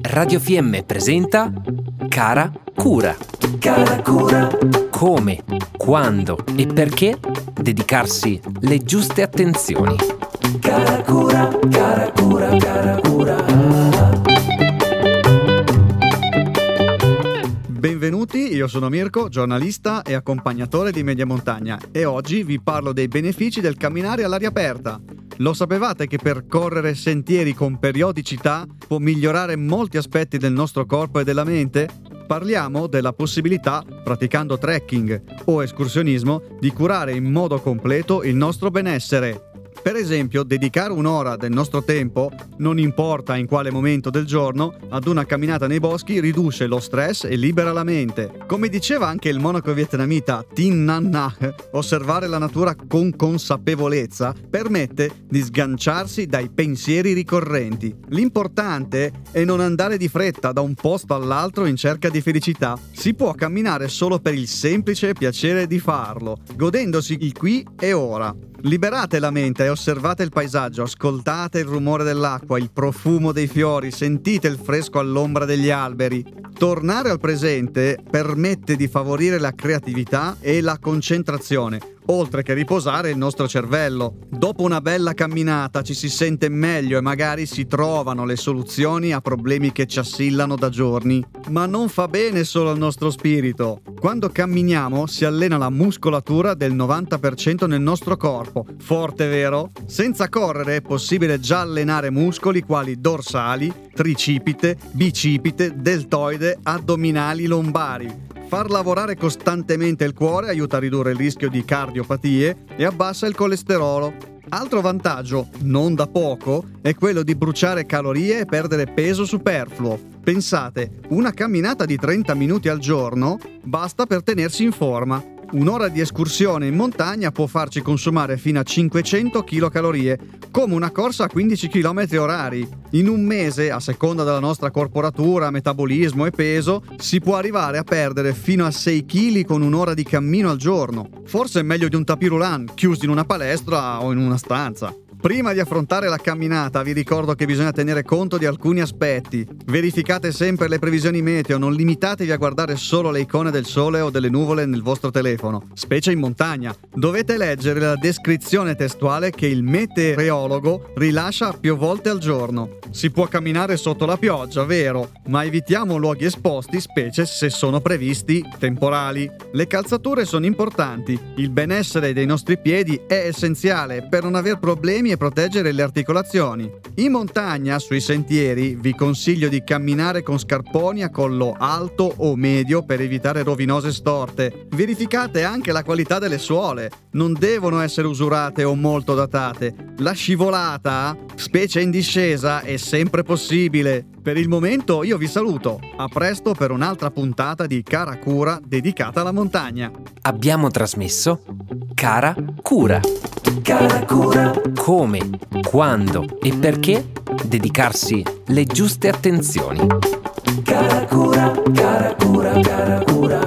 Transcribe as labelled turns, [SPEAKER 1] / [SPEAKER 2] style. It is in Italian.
[SPEAKER 1] Radio FM presenta Cara Cura.
[SPEAKER 2] Cara cura,
[SPEAKER 1] Come, quando e perché dedicarsi le giuste attenzioni.
[SPEAKER 2] cara cura, cara cura, cara cura.
[SPEAKER 3] Benvenuti, io sono Mirko, giornalista e accompagnatore di Media Montagna e oggi vi parlo dei benefici del camminare all'aria aperta. Lo sapevate che percorrere sentieri con periodicità può migliorare molti aspetti del nostro corpo e della mente? Parliamo della possibilità, praticando trekking o escursionismo, di curare in modo completo il nostro benessere. Per esempio, dedicare un'ora del nostro tempo, non importa in quale momento del giorno, ad una camminata nei boschi riduce lo stress e libera la mente. Come diceva anche il monaco vietnamita Tin Nan Nhat, osservare la natura con consapevolezza permette di sganciarsi dai pensieri ricorrenti. L'importante è non andare di fretta da un posto all'altro in cerca di felicità. Si può camminare solo per il semplice piacere di farlo, godendosi il qui e ora. Liberate la mente e osservate il paesaggio, ascoltate il rumore dell'acqua, il profumo dei fiori, sentite il fresco all'ombra degli alberi. Tornare al presente permette di favorire la creatività e la concentrazione, oltre che riposare il nostro cervello. Dopo una bella camminata ci si sente meglio e magari si trovano le soluzioni a problemi che ci assillano da giorni. Ma non fa bene solo al nostro spirito. Quando camminiamo si allena la muscolatura del 90% nel nostro corpo. Forte, vero? Senza correre è possibile già allenare muscoli quali dorsali, tricipite, bicipite, deltoide, addominali, lombari. Far lavorare costantemente il cuore aiuta a ridurre il rischio di cardiopatie e abbassa il colesterolo. Altro vantaggio, non da poco, è quello di bruciare calorie e perdere peso superfluo. Pensate, una camminata di 30 minuti al giorno basta per tenersi in forma. Un'ora di escursione in montagna può farci consumare fino a 500 kcal, come una corsa a 15 km orari. In un mese, a seconda della nostra corporatura, metabolismo e peso, si può arrivare a perdere fino a 6 kg con un'ora di cammino al giorno. Forse è meglio di un tapirulan chiuso in una palestra o in una stanza. Prima di affrontare la camminata vi ricordo che bisogna tenere conto di alcuni aspetti. Verificate sempre le previsioni meteo, non limitatevi a guardare solo le icone del sole o delle nuvole nel vostro telefono, specie in montagna. Dovete leggere la descrizione testuale che il meteorologo rilascia più volte al giorno. Si può camminare sotto la pioggia, vero, ma evitiamo luoghi esposti, specie se sono previsti temporali. Le calzature sono importanti, il benessere dei nostri piedi è essenziale per non aver problemi e proteggere le articolazioni. In montagna, sui sentieri, vi consiglio di camminare con scarponi a collo alto o medio per evitare rovinose storte. Verificate anche la qualità delle suole, non devono essere usurate o molto datate. La scivolata, specie in discesa, è sempre possibile. Per il momento io vi saluto, a presto per un'altra puntata di Cara Cura dedicata alla montagna.
[SPEAKER 1] Abbiamo trasmesso Cara Cura.
[SPEAKER 2] Cara cura,
[SPEAKER 1] Come, quando e perché dedicarsi le giuste attenzioni.
[SPEAKER 2] cara cura, cara cura.